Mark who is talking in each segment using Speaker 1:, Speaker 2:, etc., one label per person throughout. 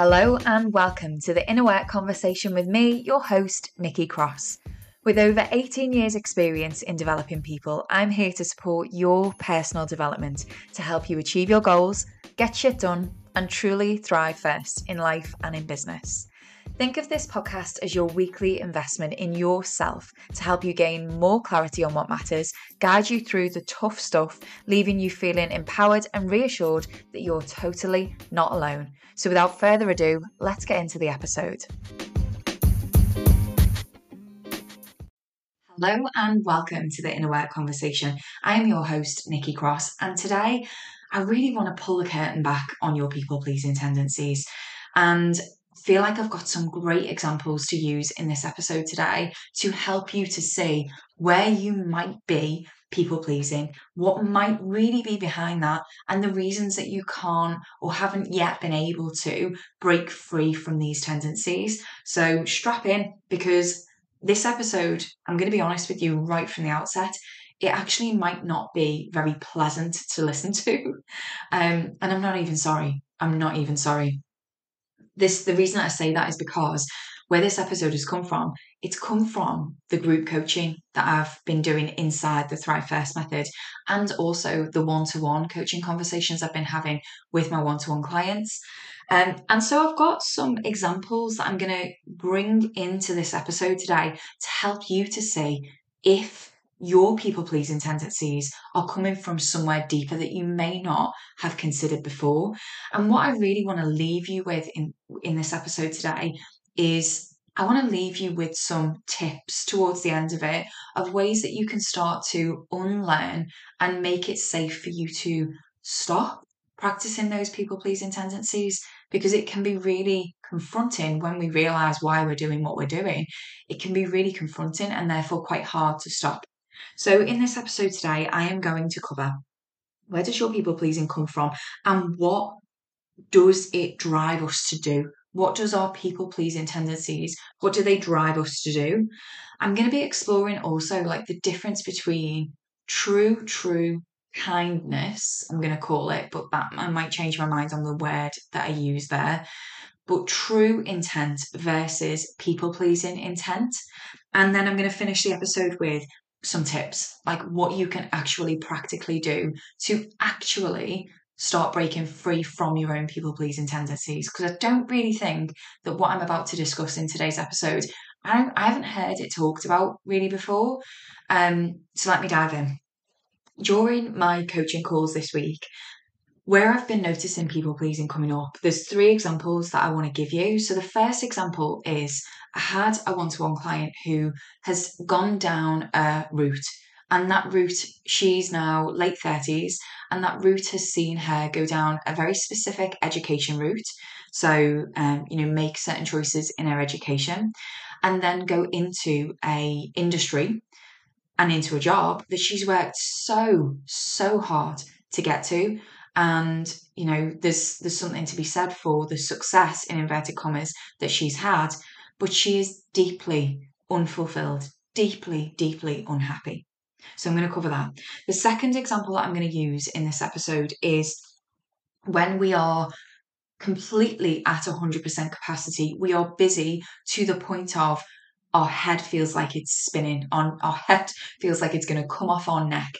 Speaker 1: Hello and welcome to the Inner Work Conversation with me, your host, Nikki Cross. With over 18 years' experience in developing people, I'm here to support your personal development to help you achieve your goals, get shit done, and truly thrive first in life and in business. Think of this podcast as your weekly investment in yourself to help you gain more clarity on what matters, guide you through the tough stuff, leaving you feeling empowered and reassured that you're totally not alone. So, without further ado, let's get into the episode. Hello and welcome to the Inner Work Conversation. I am your host, Nikki Cross, and today I really want to pull the curtain back on your people pleasing tendencies. And feel like I've got some great examples to use in this episode today to help you to see where you might be people pleasing, what might really be behind that, and the reasons that you can't or haven't yet been able to break free from these tendencies. So, strap in because this episode, I'm going to be honest with you right from the outset, it actually might not be very pleasant to listen to. Um, and I'm not even sorry. I'm not even sorry this the reason I say that is because where this episode has come from, it's come from the group coaching that I've been doing inside the Thrive First method and also the one to one coaching conversations I've been having with my one to one clients. Um, and so I've got some examples that I'm going to bring into this episode today to help you to see if your people pleasing tendencies are coming from somewhere deeper that you may not have considered before. And what I really want to leave you with in, in this episode today is I want to leave you with some tips towards the end of it of ways that you can start to unlearn and make it safe for you to stop practicing those people pleasing tendencies because it can be really confronting when we realize why we're doing what we're doing. It can be really confronting and therefore quite hard to stop. So, in this episode today, I am going to cover where does your people pleasing come from and what does it drive us to do? What does our people pleasing tendencies, what do they drive us to do? I'm going to be exploring also like the difference between true, true kindness, I'm going to call it, but that I might change my mind on the word that I use there. But true intent versus people pleasing intent. And then I'm going to finish the episode with some tips, like what you can actually practically do to actually start breaking free from your own people pleasing tendencies. Because I don't really think that what I'm about to discuss in today's episode, I, I haven't heard it talked about really before. Um, so let me dive in. During my coaching calls this week, where I've been noticing people pleasing coming up, there's three examples that I want to give you. So the first example is I had a one to one client who has gone down a route, and that route, she's now late 30s, and that route has seen her go down a very specific education route. So, um, you know, make certain choices in her education, and then go into a industry and into a job that she's worked so, so hard to get to and you know there's there's something to be said for the success in inverted commas that she's had but she is deeply unfulfilled deeply deeply unhappy. So i'm going to cover that. The second example that i'm going to use in this episode is when we are completely at 100% capacity we are busy to the point of our head feels like it's spinning on our head feels like it's going to come off our neck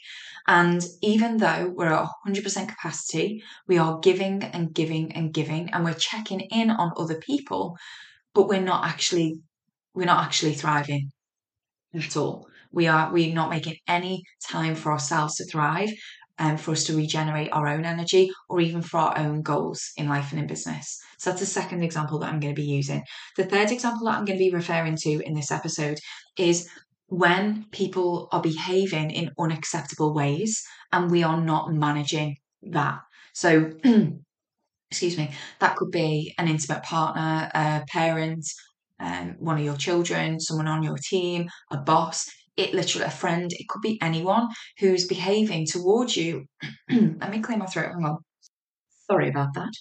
Speaker 1: and even though we're at 100% capacity, we are giving and giving and giving, and we're checking in on other people, but we're not actually we're not actually thriving at all. We are we're not making any time for ourselves to thrive and um, for us to regenerate our own energy or even for our own goals in life and in business. So that's the second example that I'm going to be using. The third example that I'm going to be referring to in this episode is when people are behaving in unacceptable ways and we are not managing that. So, excuse me, that could be an intimate partner, a parent, um, one of your children, someone on your team, a boss. It literally a friend. It could be anyone who's behaving towards you. Let me clear my throat. Hang on. Sorry about that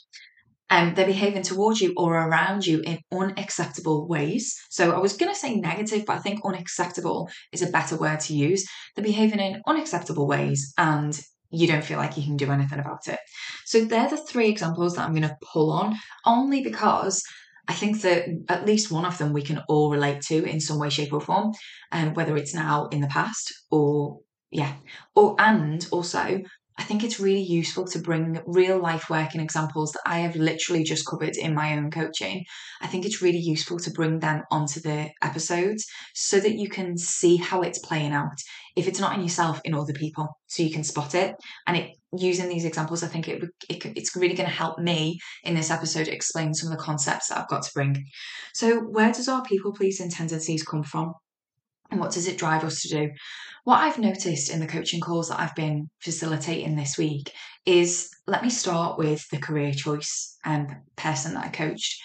Speaker 1: um, they're behaving towards you or around you in unacceptable ways. So I was going to say negative, but I think unacceptable is a better word to use. They're behaving in unacceptable ways and you don't feel like you can do anything about it. So they're the three examples that I'm going to pull on, only because I think that at least one of them we can all relate to in some way, shape, or form, um, whether it's now in the past or yeah, or and also I think it's really useful to bring real life working examples that I have literally just covered in my own coaching. I think it's really useful to bring them onto the episodes so that you can see how it's playing out. If it's not in yourself, in other people, so you can spot it. And it using these examples, I think it, it it's really going to help me in this episode explain some of the concepts that I've got to bring. So, where does our people pleasing tendencies come from? And what does it drive us to do? What I've noticed in the coaching calls that I've been facilitating this week is let me start with the career choice um, person that I coached.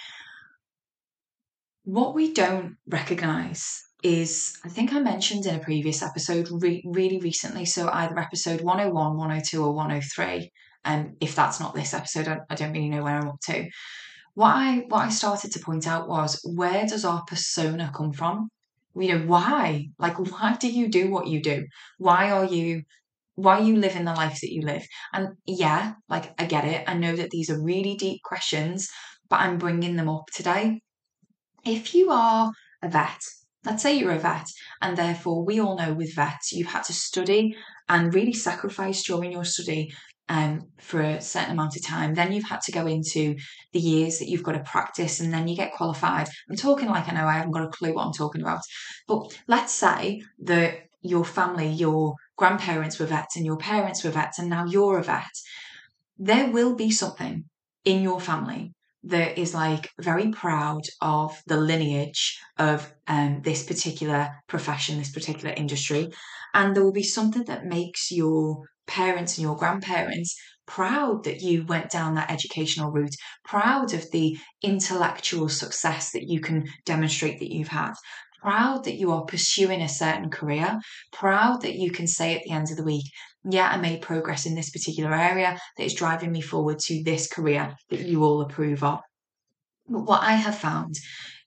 Speaker 1: What we don't recognize is, I think I mentioned in a previous episode re- really recently, so either episode 101, 102, or 103. And um, if that's not this episode, I, I don't really know where I'm up to. What I what I started to point out was where does our persona come from? You know why? Like why do you do what you do? Why are you why you living the life that you live? And yeah like i get it. I know that these are really deep questions but i'm bringing them up today. If you are a vet let's say you're a vet and therefore we all know with vets you've had to study and really sacrifice during your study um, for a certain amount of time. Then you've had to go into the years that you've got to practice and then you get qualified. I'm talking like I know I haven't got a clue what I'm talking about. But let's say that your family, your grandparents were vets and your parents were vets and now you're a vet. There will be something in your family that is like very proud of the lineage of um, this particular profession, this particular industry. And there will be something that makes your parents and your grandparents proud that you went down that educational route, proud of the intellectual success that you can demonstrate that you've had, proud that you are pursuing a certain career, proud that you can say at the end of the week, yeah, I made progress in this particular area that is driving me forward to this career that you all approve of. But what I have found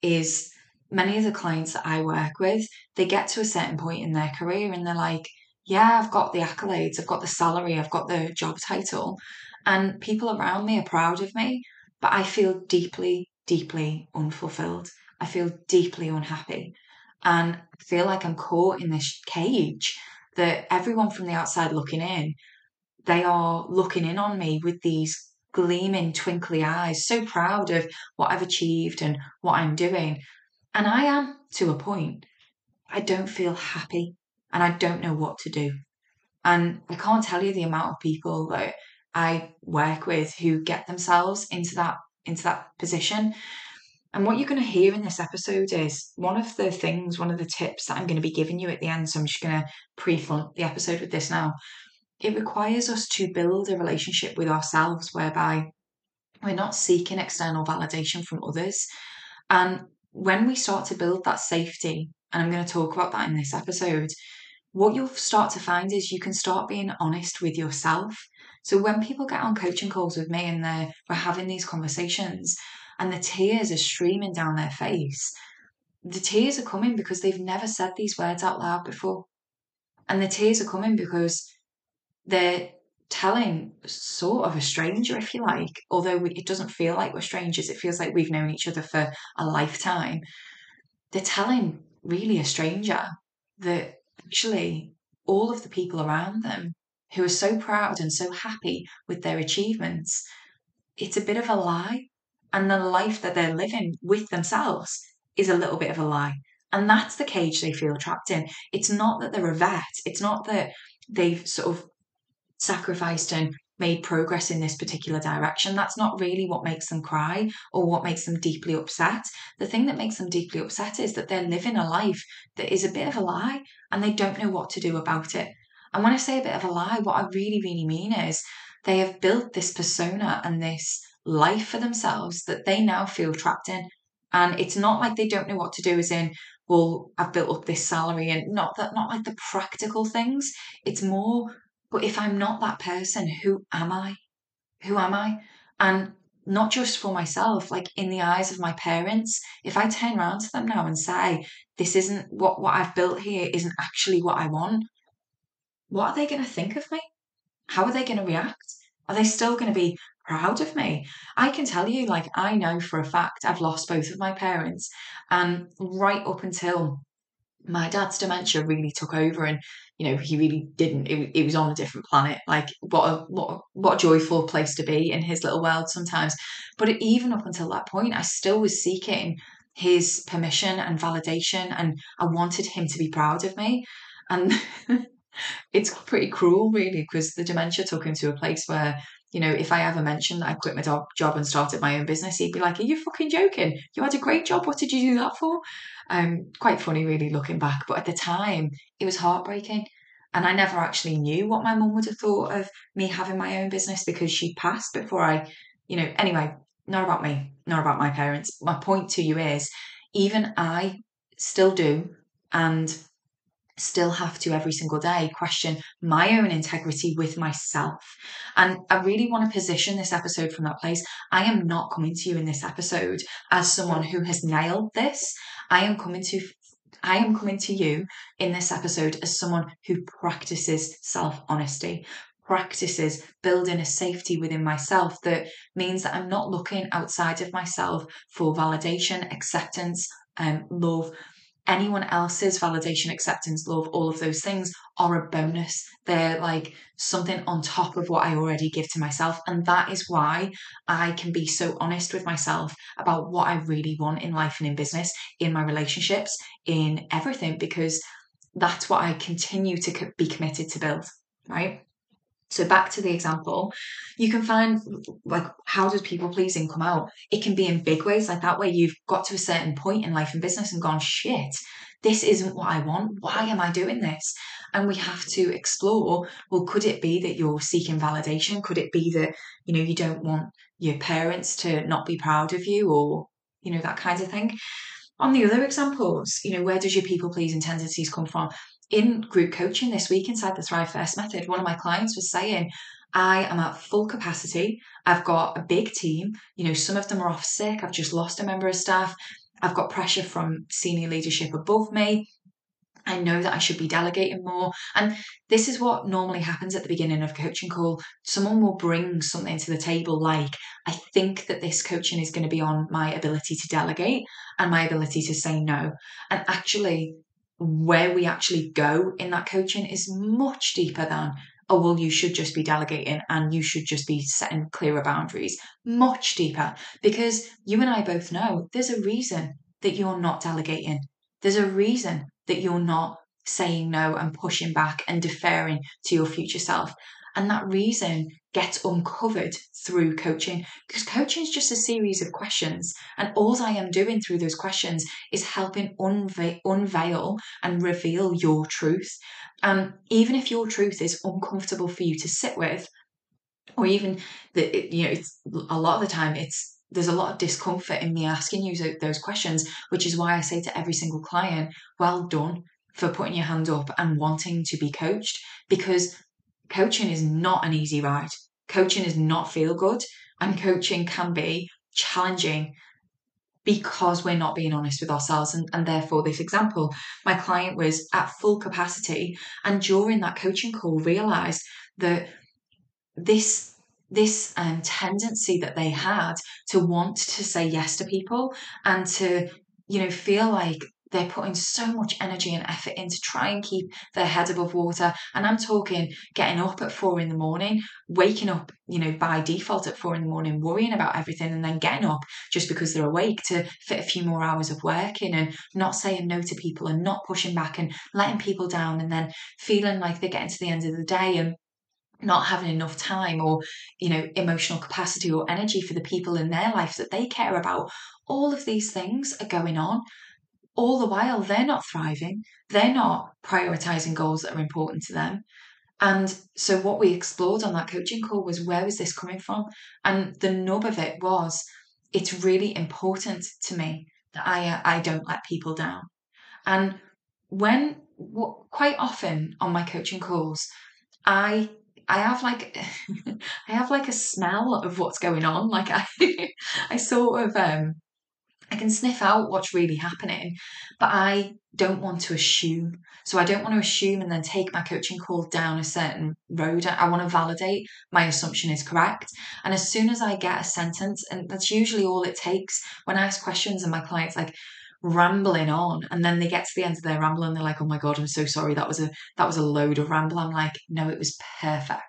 Speaker 1: is many of the clients that I work with, they get to a certain point in their career and they're like, yeah, I've got the accolades, I've got the salary, I've got the job title, and people around me are proud of me, but I feel deeply, deeply unfulfilled. I feel deeply unhappy. And feel like I'm caught in this cage that everyone from the outside looking in, they are looking in on me with these gleaming, twinkly eyes, so proud of what I've achieved and what I'm doing. And I am to a point. I don't feel happy and I don't know what to do. And I can't tell you the amount of people that I work with who get themselves into that into that position. And what you're going to hear in this episode is one of the things, one of the tips that I'm going to be giving you at the end. So I'm just going to pre-front the episode with this now. It requires us to build a relationship with ourselves whereby we're not seeking external validation from others. And when we start to build that safety, and I'm going to talk about that in this episode, what you'll start to find is you can start being honest with yourself. So when people get on coaching calls with me and they're we're having these conversations and the tears are streaming down their face, the tears are coming because they've never said these words out loud before. And the tears are coming because they're telling sort of a stranger, if you like, although it doesn't feel like we're strangers, it feels like we've known each other for a lifetime. They're telling really a stranger that actually all of the people around them who are so proud and so happy with their achievements, it's a bit of a lie. And the life that they're living with themselves is a little bit of a lie. And that's the cage they feel trapped in. It's not that they're a vet, it's not that they've sort of sacrificed and made progress in this particular direction. That's not really what makes them cry or what makes them deeply upset. The thing that makes them deeply upset is that they're living a life that is a bit of a lie and they don't know what to do about it. And when I say a bit of a lie, what I really, really mean is they have built this persona and this life for themselves that they now feel trapped in. And it's not like they don't know what to do, as in, well, I've built up this salary and not that, not like the practical things. It's more but if I'm not that person, who am I? Who am I? And not just for myself, like in the eyes of my parents, if I turn around to them now and say, this isn't what, what I've built here isn't actually what I want, what are they going to think of me? how are they going to react? Are they still going to be proud of me? I can tell you, like, I know for a fact I've lost both of my parents. And right up until my dad's dementia really took over and you know he really didn't it, it was on a different planet. Like what a what, what a joyful place to be in his little world sometimes. But even up until that point i still was seeking his permission and validation and i wanted him to be proud of me. And it's pretty cruel really because the dementia took him to a place where you know, if I ever mentioned that I quit my job and started my own business, he'd be like, Are you fucking joking? You had a great job. What did you do that for? Um, quite funny, really, looking back. But at the time, it was heartbreaking. And I never actually knew what my mum would have thought of me having my own business because she passed before I, you know, anyway, not about me, not about my parents. My point to you is even I still do. And still have to every single day question my own integrity with myself. And I really want to position this episode from that place. I am not coming to you in this episode as someone who has nailed this. I am coming to I am coming to you in this episode as someone who practices self honesty, practices building a safety within myself that means that I'm not looking outside of myself for validation, acceptance, um, love, anyone else's validation, acceptance, love, all of those things are a bonus. They're like something on top of what I already give to myself. And that is why I can be so honest with myself about what I really want in life and in business, in my relationships, in everything, because that's what I continue to be committed to build, right? So back to the example, you can find like how does people pleasing come out? It can be in big ways, like that way you've got to a certain point in life and business and gone, shit, this isn't what I want. Why am I doing this? And we have to explore, well, could it be that you're seeking validation? Could it be that, you know, you don't want your parents to not be proud of you or, you know, that kind of thing? On the other examples, you know, where does your people pleasing tendencies come from? In group coaching this week inside the Thrive First method, one of my clients was saying, I am at full capacity. I've got a big team. You know, some of them are off sick. I've just lost a member of staff. I've got pressure from senior leadership above me. I know that I should be delegating more. And this is what normally happens at the beginning of coaching call. Someone will bring something to the table like, I think that this coaching is going to be on my ability to delegate and my ability to say no. And actually, where we actually go in that coaching is much deeper than oh well you should just be delegating and you should just be setting clearer boundaries. Much deeper because you and i both know there's a reason that you're not delegating. There's a reason that you're not saying no and pushing back and deferring to your future self and that reason gets uncovered through coaching because coaching is just a series of questions. And all I am doing through those questions is helping unve- unveil and reveal your truth. And even if your truth is uncomfortable for you to sit with, or even that, you know, it's a lot of the time it's there's a lot of discomfort in me asking you those questions, which is why I say to every single client, well done for putting your hand up and wanting to be coached because coaching is not an easy ride. Coaching is not feel good, and coaching can be challenging because we're not being honest with ourselves. And, and therefore, this example, my client was at full capacity, and during that coaching call, realized that this this um, tendency that they had to want to say yes to people and to you know feel like they're putting so much energy and effort in to try and keep their head above water. And I'm talking getting up at four in the morning, waking up, you know, by default at four in the morning, worrying about everything, and then getting up just because they're awake to fit a few more hours of working and not saying no to people and not pushing back and letting people down and then feeling like they're getting to the end of the day and not having enough time or you know emotional capacity or energy for the people in their life that they care about all of these things are going on all the while they're not thriving, they're not prioritizing goals that are important to them. And so, what we explored on that coaching call was where was this coming from? And the nub of it was it's really important to me that I, uh, I don't let people down. And when quite often on my coaching calls, I I have like I have like a smell of what's going on. Like I I sort of um I can sniff out what's really happening, but I don't want to assume. So I don't want to assume and then take my coaching call down a certain road. I want to validate my assumption is correct. And as soon as I get a sentence, and that's usually all it takes when I ask questions and my clients like rambling on and then they get to the end of their ramble and they're like, oh my God, I'm so sorry. That was a that was a load of ramble. I'm like, no, it was perfect.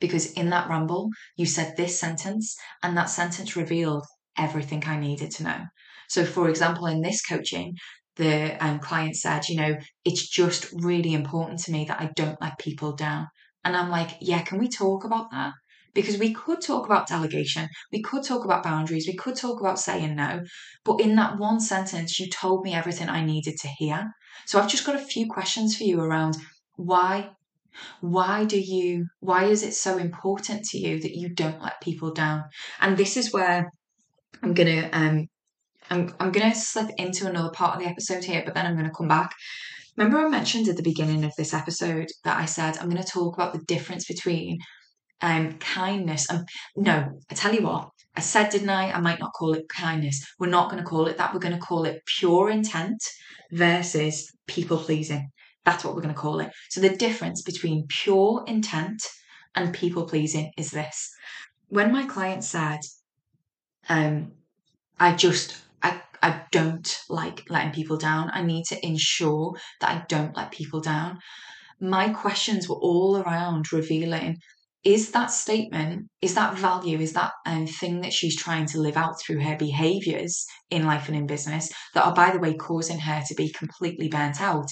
Speaker 1: Because in that ramble, you said this sentence, and that sentence revealed everything I needed to know. So, for example, in this coaching, the um, client said, you know, it's just really important to me that I don't let people down. And I'm like, yeah, can we talk about that? Because we could talk about delegation, we could talk about boundaries, we could talk about saying no. But in that one sentence, you told me everything I needed to hear. So I've just got a few questions for you around why why do you why is it so important to you that you don't let people down and this is where i'm going to um I'm, I'm going to slip into another part of the episode here, but then I'm going to come back. Remember, I mentioned at the beginning of this episode that I said I'm going to talk about the difference between um, kindness and no, I tell you what, I said, didn't I? I might not call it kindness. We're not going to call it that. We're going to call it pure intent versus people pleasing. That's what we're going to call it. So, the difference between pure intent and people pleasing is this. When my client said, um, I just I I don't like letting people down. I need to ensure that I don't let people down. My questions were all around revealing is that statement, is that value, is that um, thing that she's trying to live out through her behaviors in life and in business that are, by the way, causing her to be completely burnt out?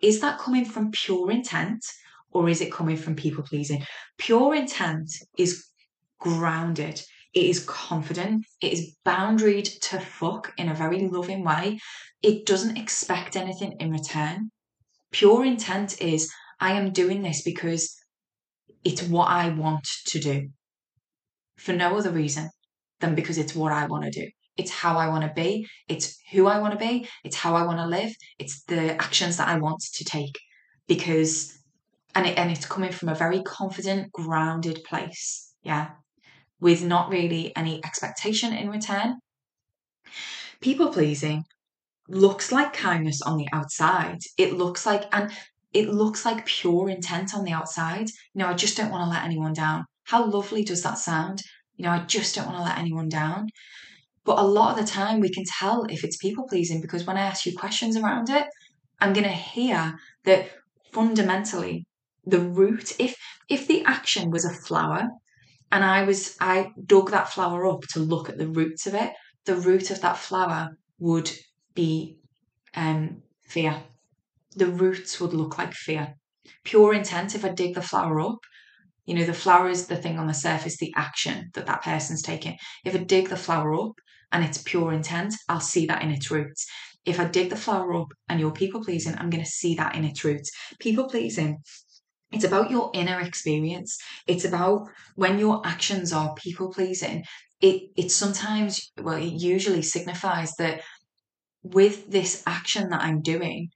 Speaker 1: Is that coming from pure intent or is it coming from people pleasing? Pure intent is grounded it is confident. It is boundaried to fuck in a very loving way. It doesn't expect anything in return. Pure intent is I am doing this because it's what I want to do for no other reason than because it's what I want to do. It's how I want to be. It's who I want to be. It's how I want to live. It's the actions that I want to take because, and, it, and it's coming from a very confident, grounded place. Yeah with not really any expectation in return. People pleasing looks like kindness on the outside. It looks like, and it looks like pure intent on the outside. You know, I just don't want to let anyone down. How lovely does that sound? You know, I just don't want to let anyone down. But a lot of the time, we can tell if it's people pleasing because when I ask you questions around it, I'm going to hear that fundamentally the root, if if the action was a flower and I was I dug that flower up to look at the roots of it. The root of that flower would be um, fear. The roots would look like fear. Pure intent. If I dig the flower up, you know the flower is the thing on the surface, the action that that person's taking. If I dig the flower up and it's pure intent, I'll see that in its roots. If I dig the flower up and you're people pleasing, I'm going to see that in its roots. People pleasing it's about your inner experience. It's about when your actions are people pleasing. It it sometimes well it usually signifies that with this action that I'm doing,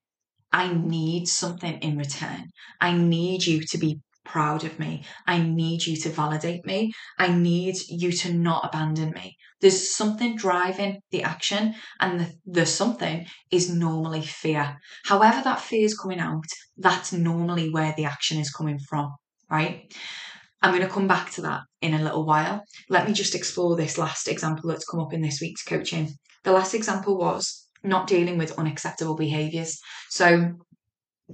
Speaker 1: I need something in return. I need you to be proud of me. I need you to validate me. I need you to not abandon me. There's something driving the action, and the, the something is normally fear. However, that fear is coming out, that's normally where the action is coming from, right? I'm going to come back to that in a little while. Let me just explore this last example that's come up in this week's coaching. The last example was not dealing with unacceptable behaviors. So,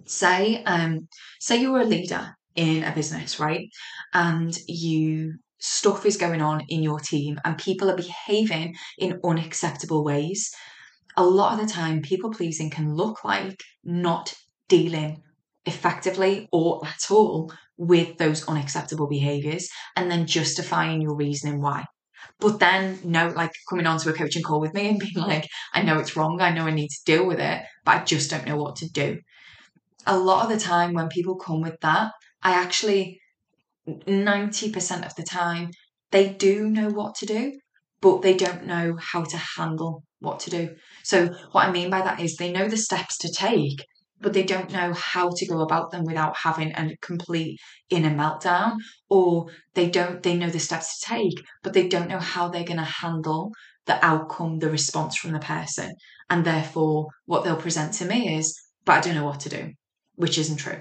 Speaker 1: say um, say you're a leader in a business, right? And you stuff is going on in your team and people are behaving in unacceptable ways. A lot of the time, people pleasing can look like not dealing effectively or at all with those unacceptable behaviors and then justifying your reasoning why. But then, no, like coming onto a coaching call with me and being like, I know it's wrong, I know I need to deal with it, but I just don't know what to do. A lot of the time, when people come with that, I actually, 90% of the time, they do know what to do, but they don't know how to handle what to do. So, what I mean by that is they know the steps to take, but they don't know how to go about them without having a complete inner meltdown, or they don't, they know the steps to take, but they don't know how they're going to handle the outcome, the response from the person. And therefore, what they'll present to me is, but I don't know what to do, which isn't true.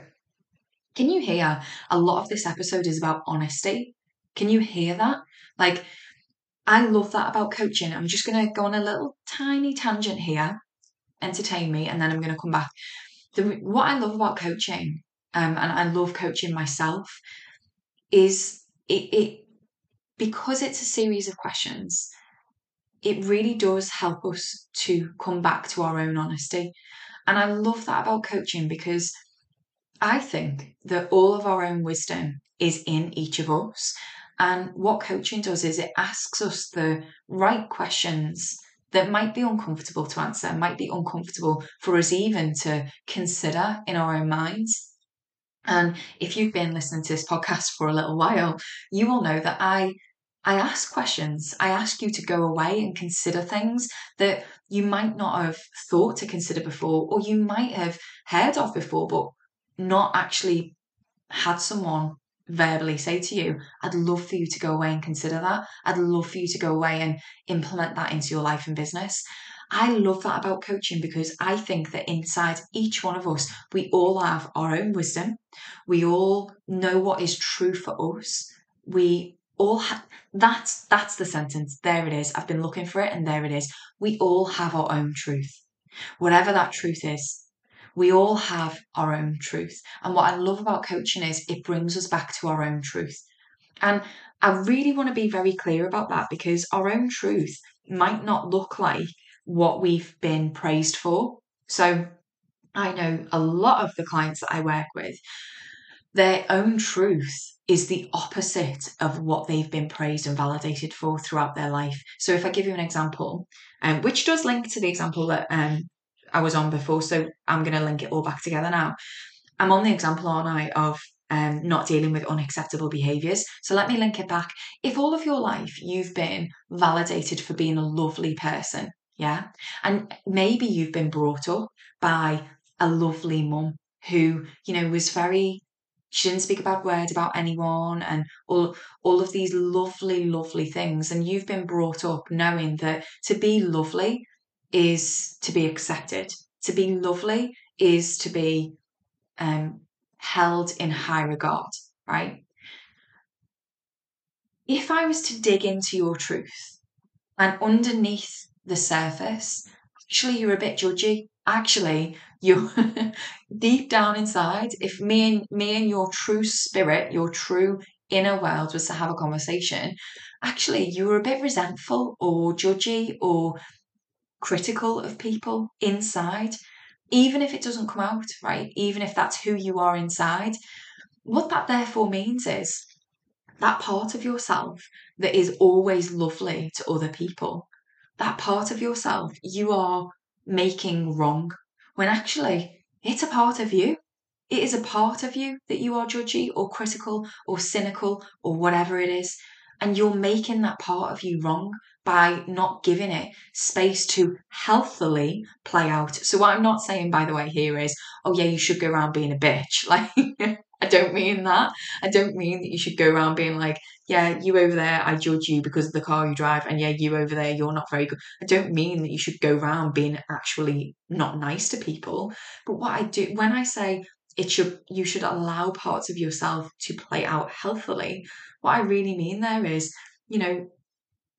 Speaker 1: Can you hear a lot of this episode is about honesty? Can you hear that? Like, I love that about coaching. I'm just going to go on a little tiny tangent here, entertain me, and then I'm going to come back. The, what I love about coaching, um, and I love coaching myself, is it, it because it's a series of questions it really does help us to come back to our own honesty. And I love that about coaching because I think that all of our own wisdom is in each of us. And what coaching does is it asks us the right questions that might be uncomfortable to answer, might be uncomfortable for us even to consider in our own minds. And if you've been listening to this podcast for a little while, you will know that I I ask questions. I ask you to go away and consider things that you might not have thought to consider before, or you might have heard of before, but not actually had someone verbally say to you, I'd love for you to go away and consider that. I'd love for you to go away and implement that into your life and business. I love that about coaching because I think that inside each one of us, we all have our own wisdom. We all know what is true for us. We all ha- that's that's the sentence there it is i've been looking for it and there it is we all have our own truth whatever that truth is we all have our own truth. And what i love about coaching is it brings us back to our own truth. And i really want to be very clear about that because our own truth might not look like what we've been praised for. So i know a lot of the clients that i work with their own truth is the opposite of what they've been praised and validated for throughout their life. So, if I give you an example, um, which does link to the example that um, I was on before, so I'm going to link it all back together now. I'm on the example, aren't I, of um, not dealing with unacceptable behaviors. So let me link it back. If all of your life you've been validated for being a lovely person, yeah, and maybe you've been brought up by a lovely mum who, you know, was very she didn't speak a bad word about anyone and all all of these lovely lovely things and you've been brought up knowing that to be lovely is to be accepted. To be lovely is to be um, held in high regard right? If i was to dig into your truth and underneath the surface actually you're a bit judgy. Actually you deep down inside if me and me and your true spirit your true inner world was to have a conversation actually you were a bit resentful or judgy or critical of people inside even if it doesn't come out right even if that's who you are inside what that therefore means is that part of yourself that is always lovely to other people that part of yourself you are making wrong when actually it's a part of you. It is a part of you that you are judgy or critical or cynical or whatever it is. And you're making that part of you wrong by not giving it space to healthily play out. So, what I'm not saying, by the way, here is, oh, yeah, you should go around being a bitch. Like, I don't mean that. I don't mean that you should go around being like, yeah, you over there, I judge you because of the car you drive, and yeah, you over there, you're not very good. I don't mean that you should go around being actually not nice to people. But what I do when I say it should you should allow parts of yourself to play out healthily, what I really mean there is, you know,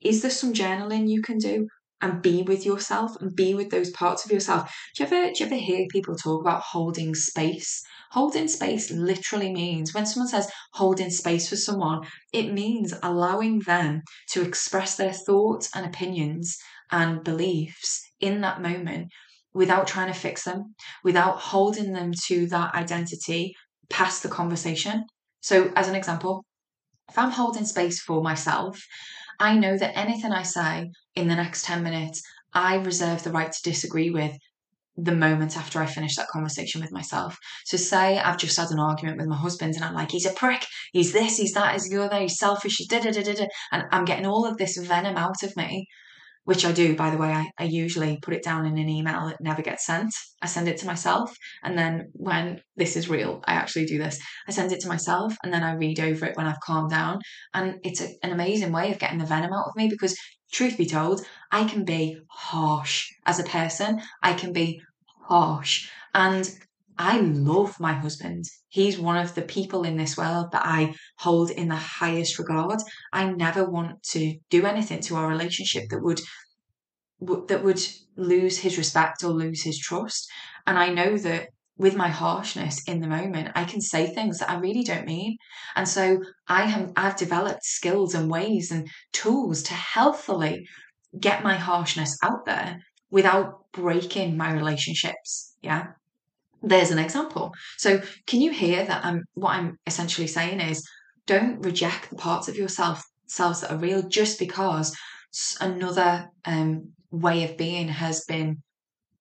Speaker 1: is there some journaling you can do? and be with yourself and be with those parts of yourself. Do you ever do you ever hear people talk about holding space? Holding space literally means when someone says holding space for someone, it means allowing them to express their thoughts and opinions and beliefs in that moment without trying to fix them, without holding them to that identity past the conversation. So, as an example, if I'm holding space for myself I know that anything I say in the next 10 minutes, I reserve the right to disagree with the moment after I finish that conversation with myself. So, say I've just had an argument with my husband and I'm like, he's a prick, he's this, he's that, he's the other, he's selfish, he's da da da da, and I'm getting all of this venom out of me which I do, by the way. I, I usually put it down in an email that never gets sent. I send it to myself. And then when this is real, I actually do this. I send it to myself and then I read over it when I've calmed down. And it's a, an amazing way of getting the venom out of me because truth be told, I can be harsh as a person. I can be harsh. And I love my husband. He's one of the people in this world that I hold in the highest regard. I never want to do anything to our relationship that would that would lose his respect or lose his trust. And I know that with my harshness in the moment, I can say things that I really don't mean. And so I have I've developed skills and ways and tools to healthily get my harshness out there without breaking my relationships. Yeah. There's an example. So can you hear that I'm what I'm essentially saying is don't reject the parts of yourself selves that are real just because another um, way of being has been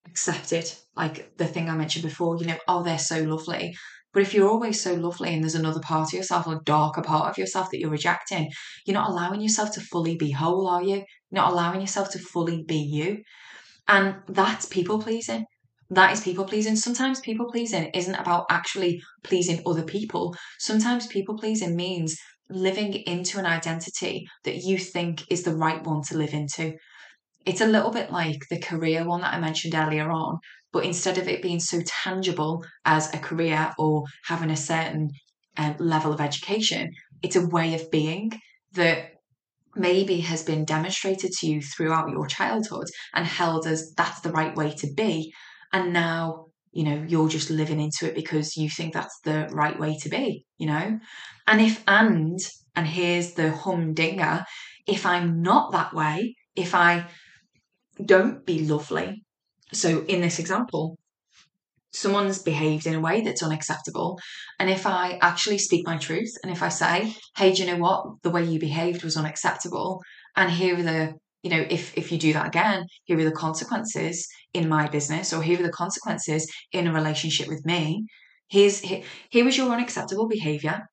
Speaker 1: accepted. Like the thing I mentioned before, you know, oh, they're so lovely. But if you're always so lovely and there's another part of yourself, a darker part of yourself that you're rejecting, you're not allowing yourself to fully be whole, are you? You're not allowing yourself to fully be you. And that's people pleasing. That is people pleasing. Sometimes people pleasing isn't about actually pleasing other people. Sometimes people pleasing means living into an identity that you think is the right one to live into it's a little bit like the career one that I mentioned earlier on, but instead of it being so tangible as a career or having a certain um, level of education, it's a way of being that maybe has been demonstrated to you throughout your childhood and held as that's the right way to be. And now, you know, you're just living into it because you think that's the right way to be, you know? And if, and, and here's the humdinger, if I'm not that way, if I don't be lovely. So, in this example, someone's behaved in a way that's unacceptable. And if I actually speak my truth and if I say, hey, do you know what? The way you behaved was unacceptable. And here are the, you know, if, if you do that again, here are the consequences in my business or here are the consequences in a relationship with me. Here's, here, here was your unacceptable behavior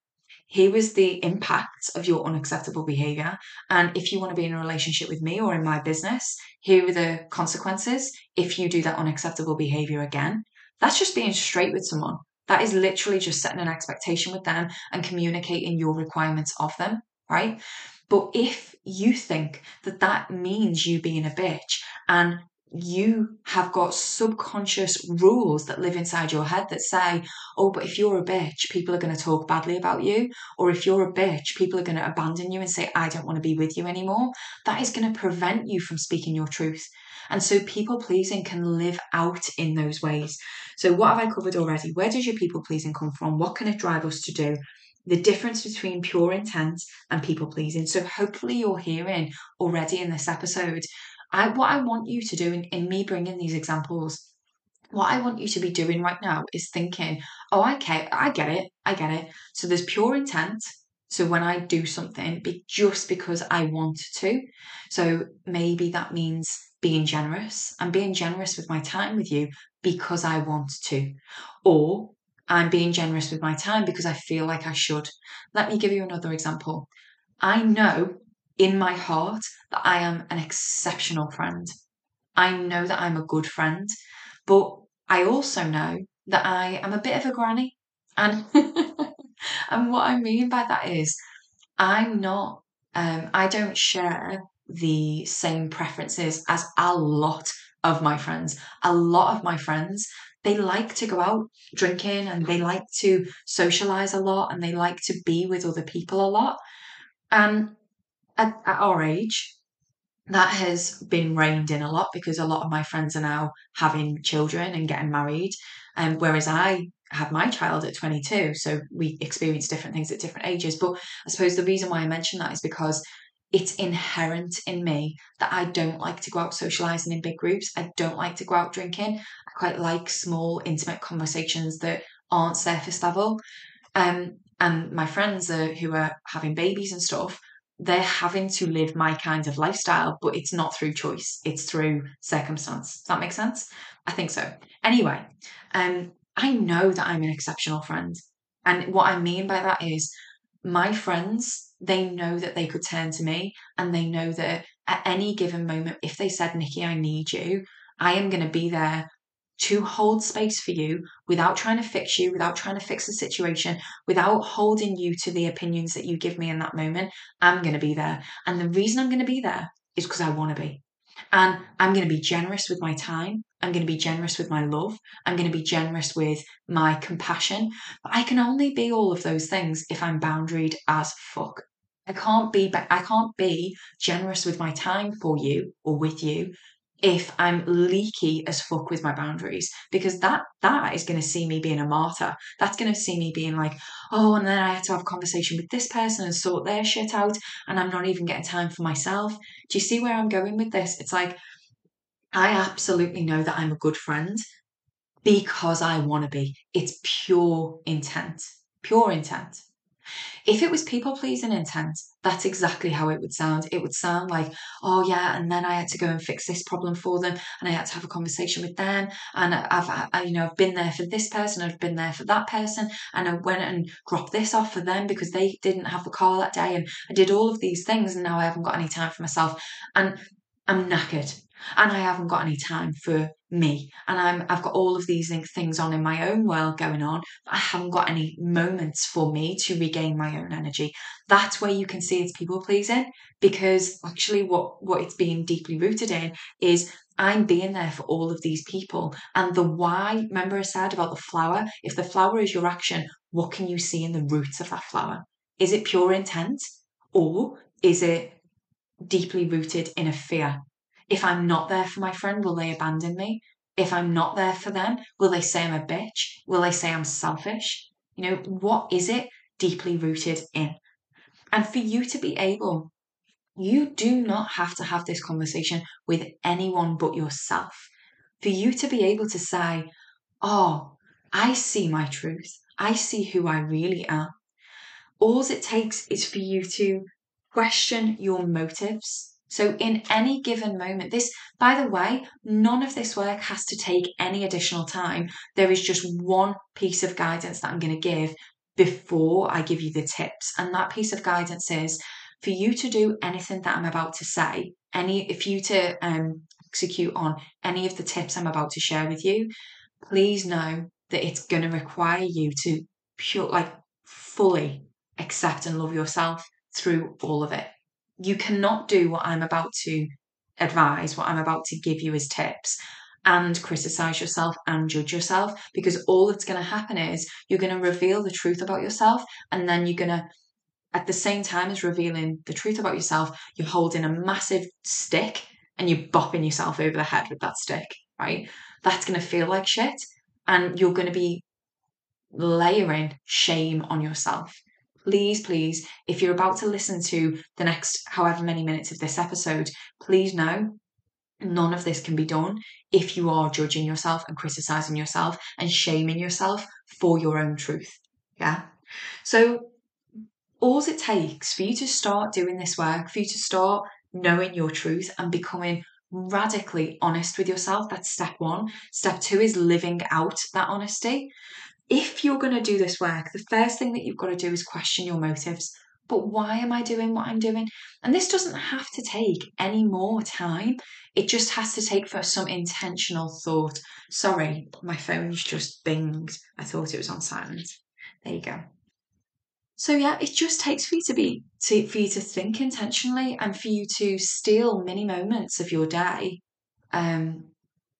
Speaker 1: here was the impact of your unacceptable behavior. And if you want to be in a relationship with me or in my business, here are the consequences if you do that unacceptable behavior again. That's just being straight with someone. That is literally just setting an expectation with them and communicating your requirements of them, right? But if you think that that means you being a bitch and you have got subconscious rules that live inside your head that say, oh, but if you're a bitch, people are going to talk badly about you. Or if you're a bitch, people are going to abandon you and say, I don't want to be with you anymore. That is going to prevent you from speaking your truth. And so people pleasing can live out in those ways. So, what have I covered already? Where does your people pleasing come from? What can it drive us to do? The difference between pure intent and people pleasing. So, hopefully, you're hearing already in this episode I what I want you to do in, in me bringing these examples, what I want you to be doing right now is thinking, oh, okay, I get it, I get it. So there's pure intent. So when I do something, be just because I want to. So maybe that means being generous. I'm being generous with my time with you because I want to. Or I'm being generous with my time because I feel like I should. Let me give you another example. I know in my heart that I am an exceptional friend. I know that I'm a good friend, but I also know that I am a bit of a granny. And and what I mean by that is I'm not um, I don't share the same preferences as a lot of my friends. A lot of my friends, they like to go out drinking and they like to socialize a lot and they like to be with other people a lot. And at, at our age, that has been reined in a lot because a lot of my friends are now having children and getting married. And um, whereas I had my child at 22, so we experience different things at different ages. But I suppose the reason why I mention that is because it's inherent in me that I don't like to go out socializing in big groups. I don't like to go out drinking. I quite like small, intimate conversations that aren't surface level. Um, and my friends are, who are having babies and stuff they're having to live my kind of lifestyle, but it's not through choice, it's through circumstance. Does that make sense? I think so. Anyway, um, I know that I'm an exceptional friend. And what I mean by that is my friends, they know that they could turn to me and they know that at any given moment, if they said, Nikki, I need you, I am going to be there to hold space for you without trying to fix you, without trying to fix the situation, without holding you to the opinions that you give me in that moment, I'm going to be there. And the reason I'm going to be there is because I want to be. And I'm going to be generous with my time. I'm going to be generous with my love. I'm going to be generous with my compassion. But I can only be all of those things if I'm boundaried as fuck. I can't be I can't be generous with my time for you or with you if I'm leaky as fuck with my boundaries because that that is going to see me being a martyr. That's going to see me being like, oh, and then I had to have a conversation with this person and sort their shit out, and I'm not even getting time for myself. Do you see where I'm going with this? It's like I absolutely know that I'm a good friend because I want to be. It's pure intent, pure intent. If it was people pleasing intent, that's exactly how it would sound. It would sound like, oh yeah, and then I had to go and fix this problem for them, and I had to have a conversation with them, and I've, I, you know, I've been there for this person, I've been there for that person, and I went and dropped this off for them because they didn't have the car that day, and I did all of these things, and now I haven't got any time for myself, and I'm knackered and I haven't got any time for me. And I'm I've got all of these things on in my own world going on I haven't got any moments for me to regain my own energy. That's where you can see it's people pleasing because actually what what it's being deeply rooted in is I'm being there for all of these people. And the why remember I said about the flower? If the flower is your action what can you see in the roots of that flower? Is it pure intent or is it deeply rooted in a fear if I'm not there for my friend, will they abandon me? If I'm not there for them, will they say I'm a bitch? Will they say I'm selfish? You know, what is it deeply rooted in? And for you to be able, you do not have to have this conversation with anyone but yourself. For you to be able to say, Oh, I see my truth. I see who I really am. All it takes is for you to question your motives so, in any given moment, this, by the way, none of this work has to take any additional time. There is just one piece of guidance that I'm going to give before I give you the tips. And that piece of guidance is for you to do anything that I'm about to say, any, if you to um, execute on any of the tips I'm about to share with you, please know that it's going to require you to pure, like, fully accept and love yourself through all of it you cannot do what I'm about to advise, what I'm about to give you as tips, and criticize yourself and judge yourself because all that's going to happen is you're going to reveal the truth about yourself and then you're going to at the same time as revealing the truth about yourself you're holding a massive stick and you're bopping yourself over the head with that stick right? That's going to feel like shit and you're going to be layering shame on yourself please, please, if you're about to listen to the next however many minutes of this episode, please know none of this can be done if you are judging yourself and criticizing yourself and shaming yourself for your own truth. Yeah. So, all it takes for you to start doing this work, for you to start knowing your truth and becoming radically honest with yourself, that's step one. Step two is living out that honesty if you're going to do this work, the first thing that you've got to do is question your motives. But why am I doing what I'm doing? And this doesn't have to take any more time. It just has to take for some intentional thought. Sorry, my phone's just binged. I thought it was on silent. There you go. So yeah, it just takes for you to be to, for you to think intentionally and for you to steal many moments of your day um,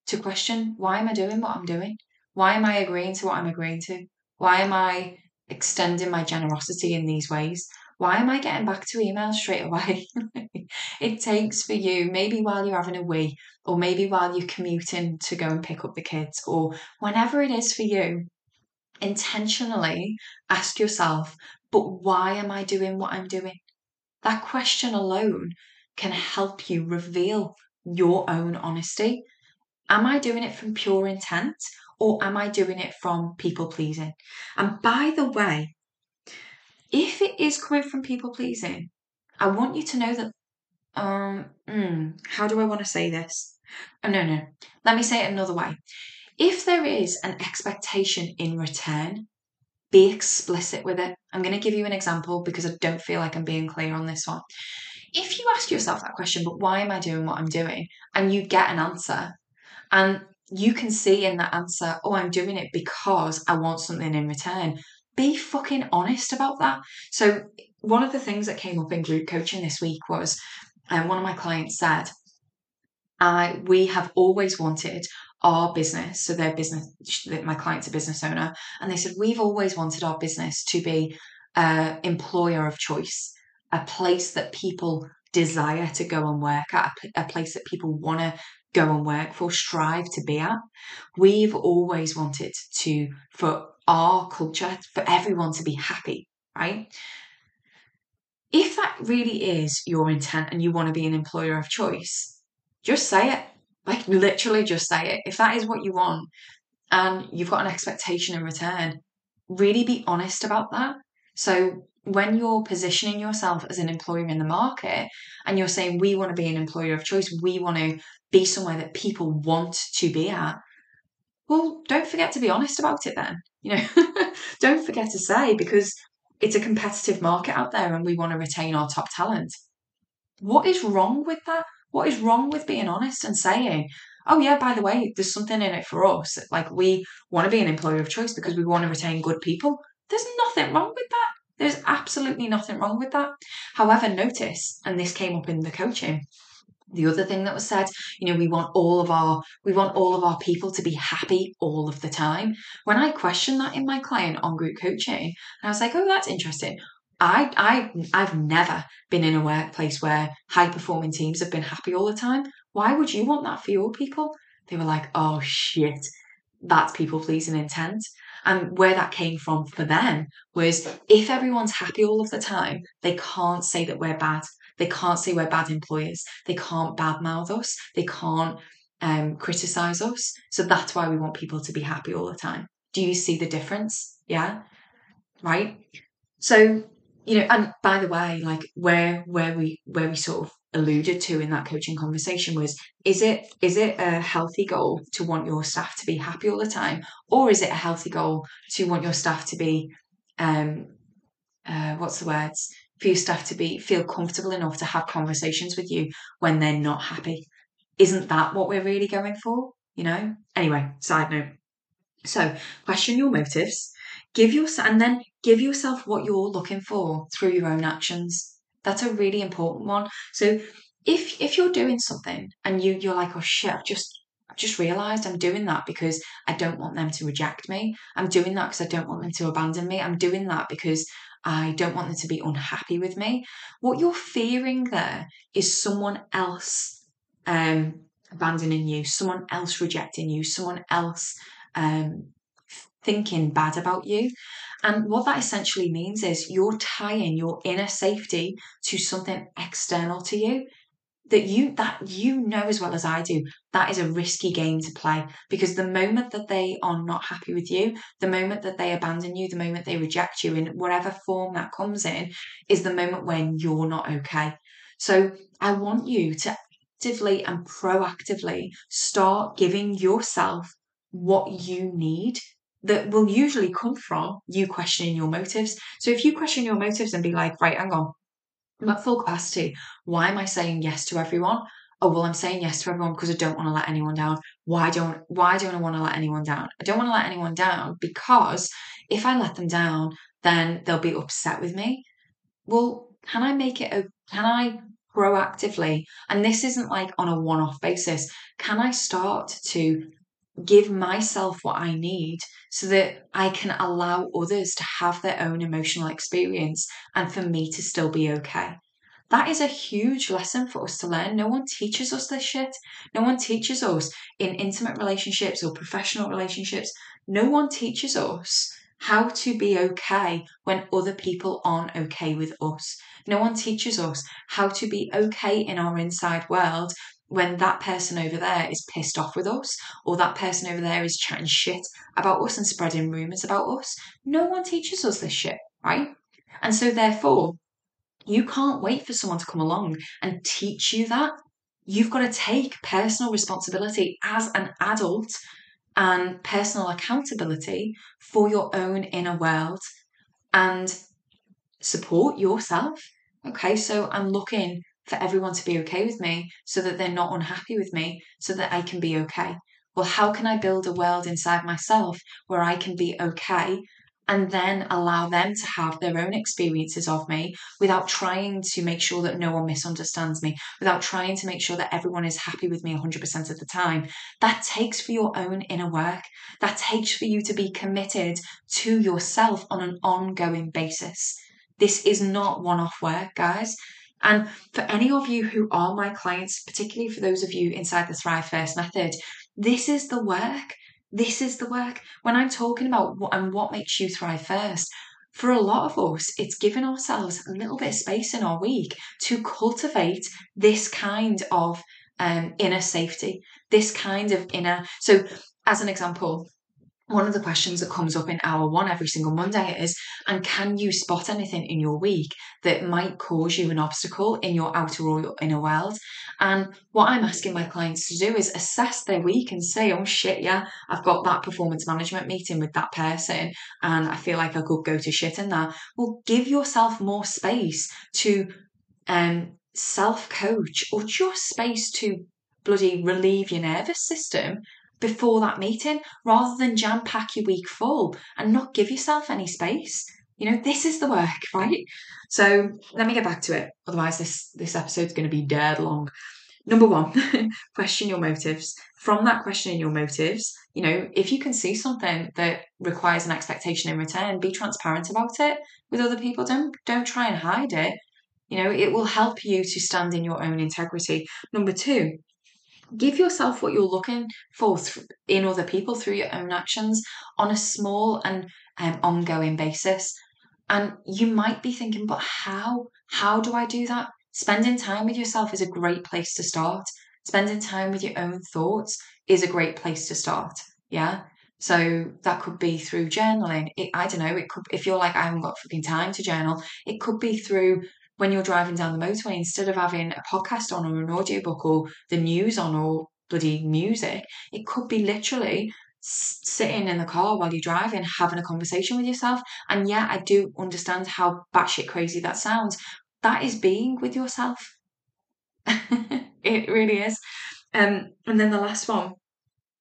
Speaker 1: to question why am I doing what I'm doing? Why am I agreeing to what I'm agreeing to? Why am I extending my generosity in these ways? Why am I getting back to emails straight away? it takes for you, maybe while you're having a wee, or maybe while you're commuting to go and pick up the kids, or whenever it is for you, intentionally ask yourself, but why am I doing what I'm doing? That question alone can help you reveal your own honesty. Am I doing it from pure intent or am I doing it from people pleasing? And by the way, if it is coming from people pleasing, I want you to know that, um, mm, how do I want to say this? Oh, no, no. Let me say it another way. If there is an expectation in return, be explicit with it. I'm going to give you an example because I don't feel like I'm being clear on this one. If you ask yourself that question, but why am I doing what I'm doing? And you get an answer, and you can see in that answer, oh, I'm doing it because I want something in return. Be fucking honest about that. So, one of the things that came up in group coaching this week was and one of my clients said, I we have always wanted our business, so their business, my client's a business owner, and they said we've always wanted our business to be an employer of choice, a place that people desire to go and work at, a place that people want to go and work for, strive to be at. We've always wanted to, for our culture, for everyone to be happy, right? If that really is your intent and you want to be an employer of choice, just say it. Like literally just say it. If that is what you want and you've got an expectation in return, really be honest about that. So when you're positioning yourself as an employer in the market and you're saying we want to be an employer of choice, we want to be somewhere that people want to be at, well, don't forget to be honest about it then. You know, don't forget to say because it's a competitive market out there and we want to retain our top talent. What is wrong with that? What is wrong with being honest and saying, oh, yeah, by the way, there's something in it for us? Like, we want to be an employer of choice because we want to retain good people. There's nothing wrong with that. There's absolutely nothing wrong with that. However, notice, and this came up in the coaching, the other thing that was said you know we want all of our we want all of our people to be happy all of the time when i questioned that in my client on group coaching i was like oh that's interesting I, I, I've never been in a workplace where high performing teams have been happy all the time. Why would you want that for your people? They were like, oh shit, that's people pleasing intent. And where that came from for them was if everyone's happy all of the time, they can't say that we're bad. They can't say we're bad employers. They can't badmouth us. They can't um, criticize us. So that's why we want people to be happy all the time. Do you see the difference? Yeah. Right. So you know, and by the way, like where where we where we sort of alluded to in that coaching conversation was is it is it a healthy goal to want your staff to be happy all the time or is it a healthy goal to want your staff to be um uh, what's the words for your staff to be feel comfortable enough to have conversations with you when they're not happy. Isn't that what we're really going for you know? Anyway side note. So question your motives. Give yourself and then give yourself what you're looking for through your own actions. That's a really important one. So if if you're doing something and you you're like oh shit I've just I've just realized I'm doing that because I don't want them to reject me. I'm doing that because I don't want them to abandon me. I'm doing that because I don't want them to be unhappy with me. What you're fearing there is someone else um, abandoning you, someone else rejecting you, someone else um, thinking bad about you. And what that essentially means is you're tying your inner safety to something external to you that you that you know as well as I do that is a risky game to play. Because the moment that they are not happy with you the moment that they abandon you the moment they reject you in whatever form that comes in is the moment when you're not okay. So I want you to actively and proactively start giving yourself what you need that will usually come from you questioning your motives. So if you question your motives and be like, right, hang on, I'm at full capacity. Why am I saying yes to everyone? Oh well, I'm saying yes to everyone because I don't want to let anyone down. Why don't why don't I want to let anyone down? I don't want to let anyone down because if I let them down, then they'll be upset with me. Well, can I make it a can I proactively and this isn't like on a one-off basis, can I start to give myself what I need so that I can allow others to have their own emotional experience and for me to still be okay. That is a huge lesson for us to learn. No one teaches us this shit. No one teaches us in intimate relationships or professional relationships. No one teaches us how to be okay when other people aren't okay with us. No one teaches us how to be okay in our inside world when that person over there is pissed off with us or that person over there is chatting shit about us and spreading rumors about us. No one teaches us this shit, right? And so, therefore, you can't wait for someone to come along and teach you that. You've got to take personal responsibility as an adult and personal accountability for your own inner world and support yourself. Okay, so I'm looking for everyone to be okay with me so that they're not unhappy with me so that I can be okay. Well, how can I build a world inside myself where I can be okay and then allow them to have their own experiences of me without trying to make sure that no one misunderstands me, without trying to make sure that everyone is happy with me 100% of the time. That takes for your own inner work. That takes for you to be committed to yourself on an ongoing basis. This is not one off work, guys. And for any of you who are my clients, particularly for those of you inside the Thrive First method, this is the work. This is the work. When I'm talking about what and what makes you thrive first, for a lot of us, it's giving ourselves a little bit of space in our week to cultivate this kind of um, inner safety, this kind of inner. So, as an example, one of the questions that comes up in hour one every single Monday is, and can you spot anything in your week that might cause you an obstacle in your outer or your inner world? And what I'm asking my clients to do is assess their week and say, oh shit, yeah, I've got that performance management meeting with that person and I feel like I could go to shit in that. Well, give yourself more space to um, self coach or just space to bloody relieve your nervous system before that meeting rather than jam pack your week full and not give yourself any space. You know, this is the work, right? So let me get back to it. Otherwise, this this episode's going to be dead long. Number one, question your motives. From that questioning your motives, you know, if you can see something that requires an expectation in return, be transparent about it with other people. Don't don't try and hide it. You know, it will help you to stand in your own integrity. Number two, give yourself what you're looking for in other people through your own actions on a small and um, ongoing basis. And you might be thinking, but how? How do I do that? Spending time with yourself is a great place to start. Spending time with your own thoughts is a great place to start. Yeah. So that could be through journaling. It, I don't know. It could, if you're like, I haven't got fucking time to journal, it could be through when you're driving down the motorway, instead of having a podcast on or an audiobook or the news on or bloody music, it could be literally sitting in the car while you're driving, having a conversation with yourself. And yeah, I do understand how batshit crazy that sounds. That is being with yourself. it really is. Um, and then the last one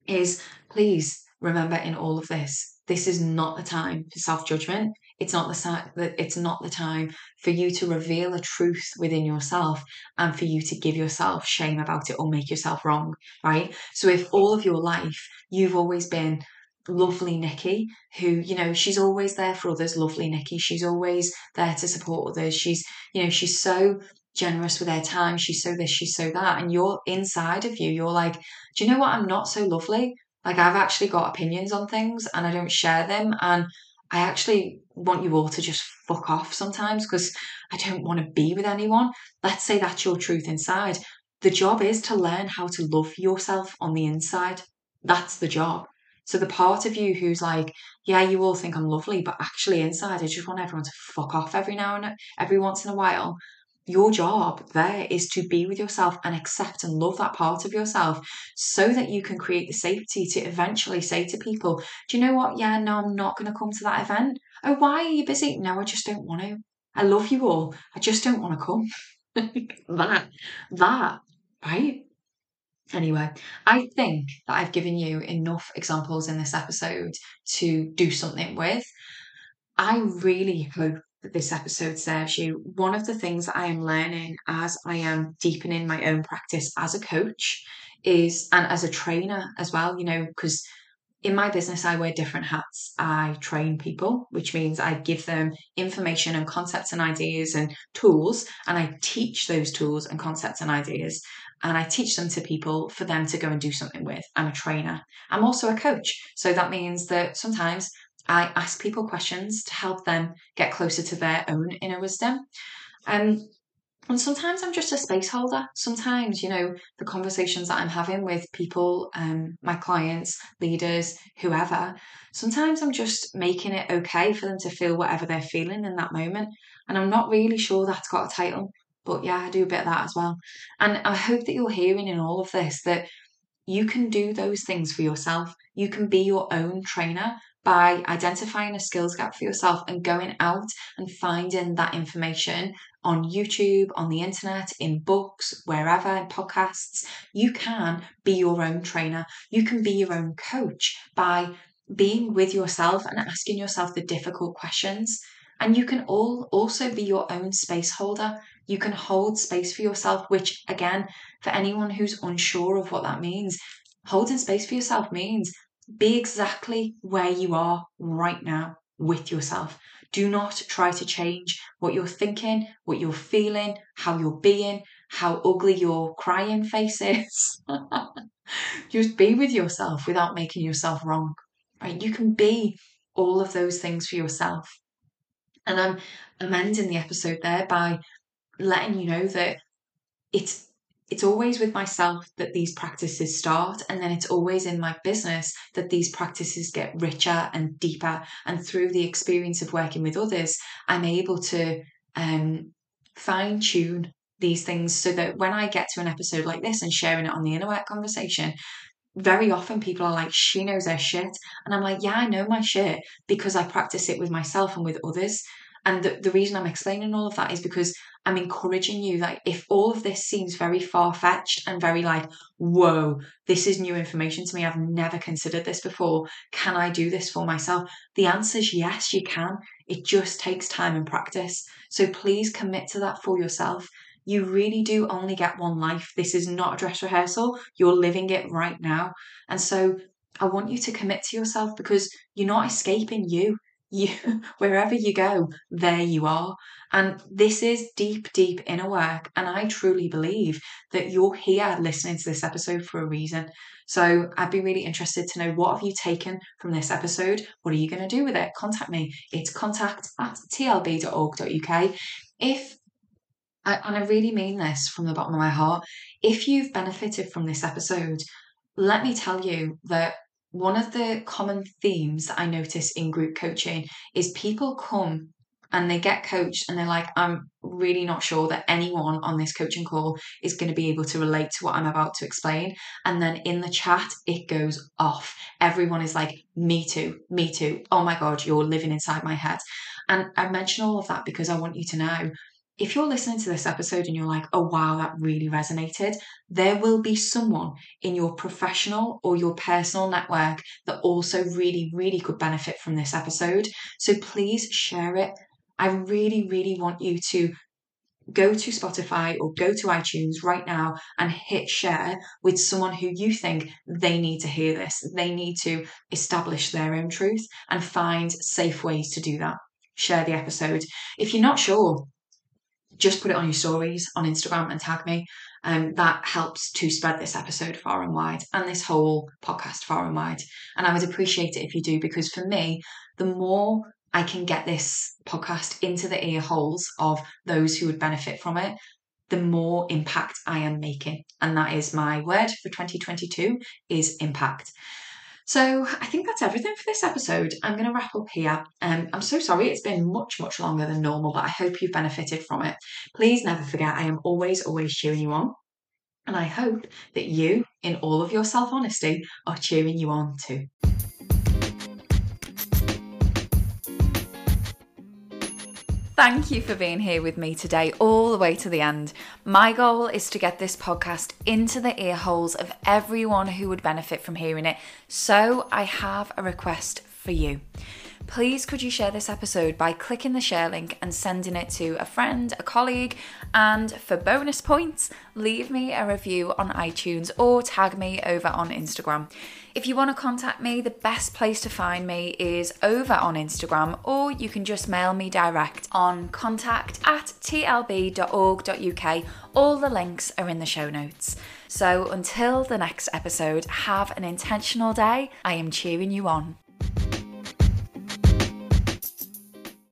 Speaker 1: is please remember in all of this, this is not the time for self judgment. It's not the it's not the time for you to reveal a truth within yourself and for you to give yourself shame about it or make yourself wrong, right? So if all of your life you've always been lovely Nikki, who, you know, she's always there for others, lovely Nikki. She's always there to support others. She's, you know, she's so generous with her time. She's so this, she's so that. And you're inside of you, you're like, do you know what? I'm not so lovely. Like I've actually got opinions on things and I don't share them. And I actually want you all to just fuck off sometimes because I don't want to be with anyone. Let's say that's your truth inside. The job is to learn how to love yourself on the inside. That's the job. So the part of you who's like, yeah, you all think I'm lovely, but actually inside I just want everyone to fuck off every now and every once in a while your job there is to be with yourself and accept and love that part of yourself so that you can create the safety to eventually say to people, Do you know what? Yeah, no, I'm not going to come to that event. Oh, why are you busy? No, I just don't want to. I love you all. I just don't want to come. that, that, right? Anyway, I think that I've given you enough examples in this episode to do something with. I really hope this episode serves you. One of the things that I am learning as I am deepening my own practice as a coach is, and as a trainer as well, you know, because in my business, I wear different hats. I train people, which means I give them information and concepts and ideas and tools, and I teach those tools and concepts and ideas. And I teach them to people for them to go and do something with. I'm a trainer. I'm also a coach. So that means that sometimes I ask people questions to help them get closer to their own inner wisdom. Um, and sometimes I'm just a space holder. Sometimes, you know, the conversations that I'm having with people, um, my clients, leaders, whoever, sometimes I'm just making it okay for them to feel whatever they're feeling in that moment. And I'm not really sure that's got a title, but yeah, I do a bit of that as well. And I hope that you're hearing in all of this that you can do those things for yourself. You can be your own trainer by identifying a skills gap for yourself and going out and finding that information on YouTube, on the internet, in books, wherever, in podcasts. You can be your own trainer. You can be your own coach by being with yourself and asking yourself the difficult questions. And you can all also be your own space holder. You can hold space for yourself, which again, for anyone who's unsure of what that means, holding space for yourself means be exactly where you are right now with yourself. Do not try to change what you're thinking, what you're feeling, how you're being, how ugly your crying face is. Just be with yourself without making yourself wrong. Right? You can be all of those things for yourself. And I'm, I'm ending the episode there by letting you know that it's it's always with myself that these practices start and then it's always in my business that these practices get richer and deeper. And through the experience of working with others i'm able to um, fine tune these things so that when i get to an episode like this and sharing it on the inner work conversation very often people are like she knows her shit. And i'm like yeah i know my shit because i practice it with myself and with others and the, the reason I'm explaining all of that is because I'm encouraging you that if all of this seems very far-fetched and very like, whoa, this is new information to me. I've never considered this before. Can I do this for myself? The answer is yes, you can. It just takes time and practice. So please commit to that for yourself. You really do only get one life. This is not a dress rehearsal. You're living it right now. And so I want you to commit to yourself because you're not escaping you you wherever you go there you are. And this is deep deep inner work. And i truly believe that you're here listening to this episode for a reason. So i'd be really interested to know what have you taken from this episode? What are you going to do with it? Contact me. It's contact at tlb.org.uk if and i really mean this from the bottom of my heart if you've benefited from this episode let me tell you that one of the common themes that I notice in group coaching is people come and they get coached and they're like, I'm really not sure that anyone on this coaching call is going to be able to relate to what I'm about to explain. And then in the chat, it goes off. Everyone is like, me too, me too. Oh my God, you're living inside my head. And I mention all of that because I want you to know if you're listening to this episode and you're like, oh wow, that really resonated, there will be someone in your professional or your personal network that also really, really could benefit from this episode. So please share it. I really, really want you to go to Spotify or go to iTunes right now and hit share with someone who you think they need to hear this. They need to establish their own truth and find safe ways to do that. Share the episode. If you're not sure, just put it on your stories on Instagram and tag me. Um, that helps to spread this episode far and wide and this whole podcast far and wide. And I would appreciate it if you do, because for me, the more I can get this podcast into the ear holes of those who would benefit from it, the more impact I am making. And that is my word for 2022 is impact. So I think that's everything for this episode. I'm going to wrap up here. Um, I'm so sorry it's been much, much longer than normal, but I hope you've benefited from it. Please never forget, I am always, always cheering you on. And I hope that you, in all of your self honesty, are cheering you on too. Thank you for being here with me today, all the way to the end. My goal is to get this podcast into the ear holes of everyone who would benefit from hearing it. So I have a request for you please could you share this episode by clicking the share link and sending it to a friend, a colleague, and for bonus points, leave me a review on iTunes or tag me over on Instagram. If you want to contact me, the best place to find me is over on Instagram, or you can just mail me direct on contact at tlb.org.uk. All the links are in the show notes. So until the next episode, have an intentional day. I am cheering you on.